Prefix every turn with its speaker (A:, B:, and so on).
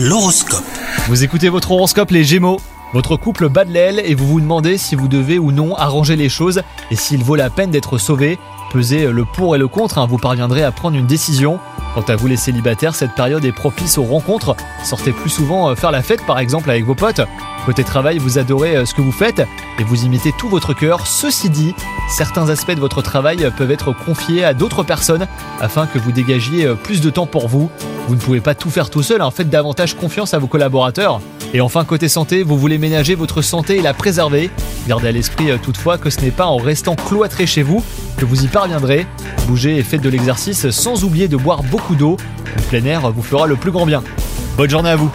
A: L'horoscope.
B: Vous écoutez votre horoscope les Gémeaux votre couple bat de l'aile et vous vous demandez si vous devez ou non arranger les choses et s'il vaut la peine d'être sauvé. Pesez le pour et le contre, hein, vous parviendrez à prendre une décision. Quant à vous les célibataires, cette période est propice aux rencontres. Sortez plus souvent euh, faire la fête par exemple avec vos potes. Côté travail, vous adorez euh, ce que vous faites et vous y mettez tout votre cœur. Ceci dit, certains aspects de votre travail peuvent être confiés à d'autres personnes afin que vous dégagiez euh, plus de temps pour vous. Vous ne pouvez pas tout faire tout seul, en hein. faites davantage confiance à vos collaborateurs. Et enfin, côté santé, vous voulez ménager votre santé et la préserver. Gardez à l'esprit euh, toutefois que ce n'est pas en restant cloîtré chez vous que vous y parviendrez. Bougez et faites de l'exercice sans oublier de boire beaucoup d'eau. Le plein air vous fera le plus grand bien. Bonne journée à vous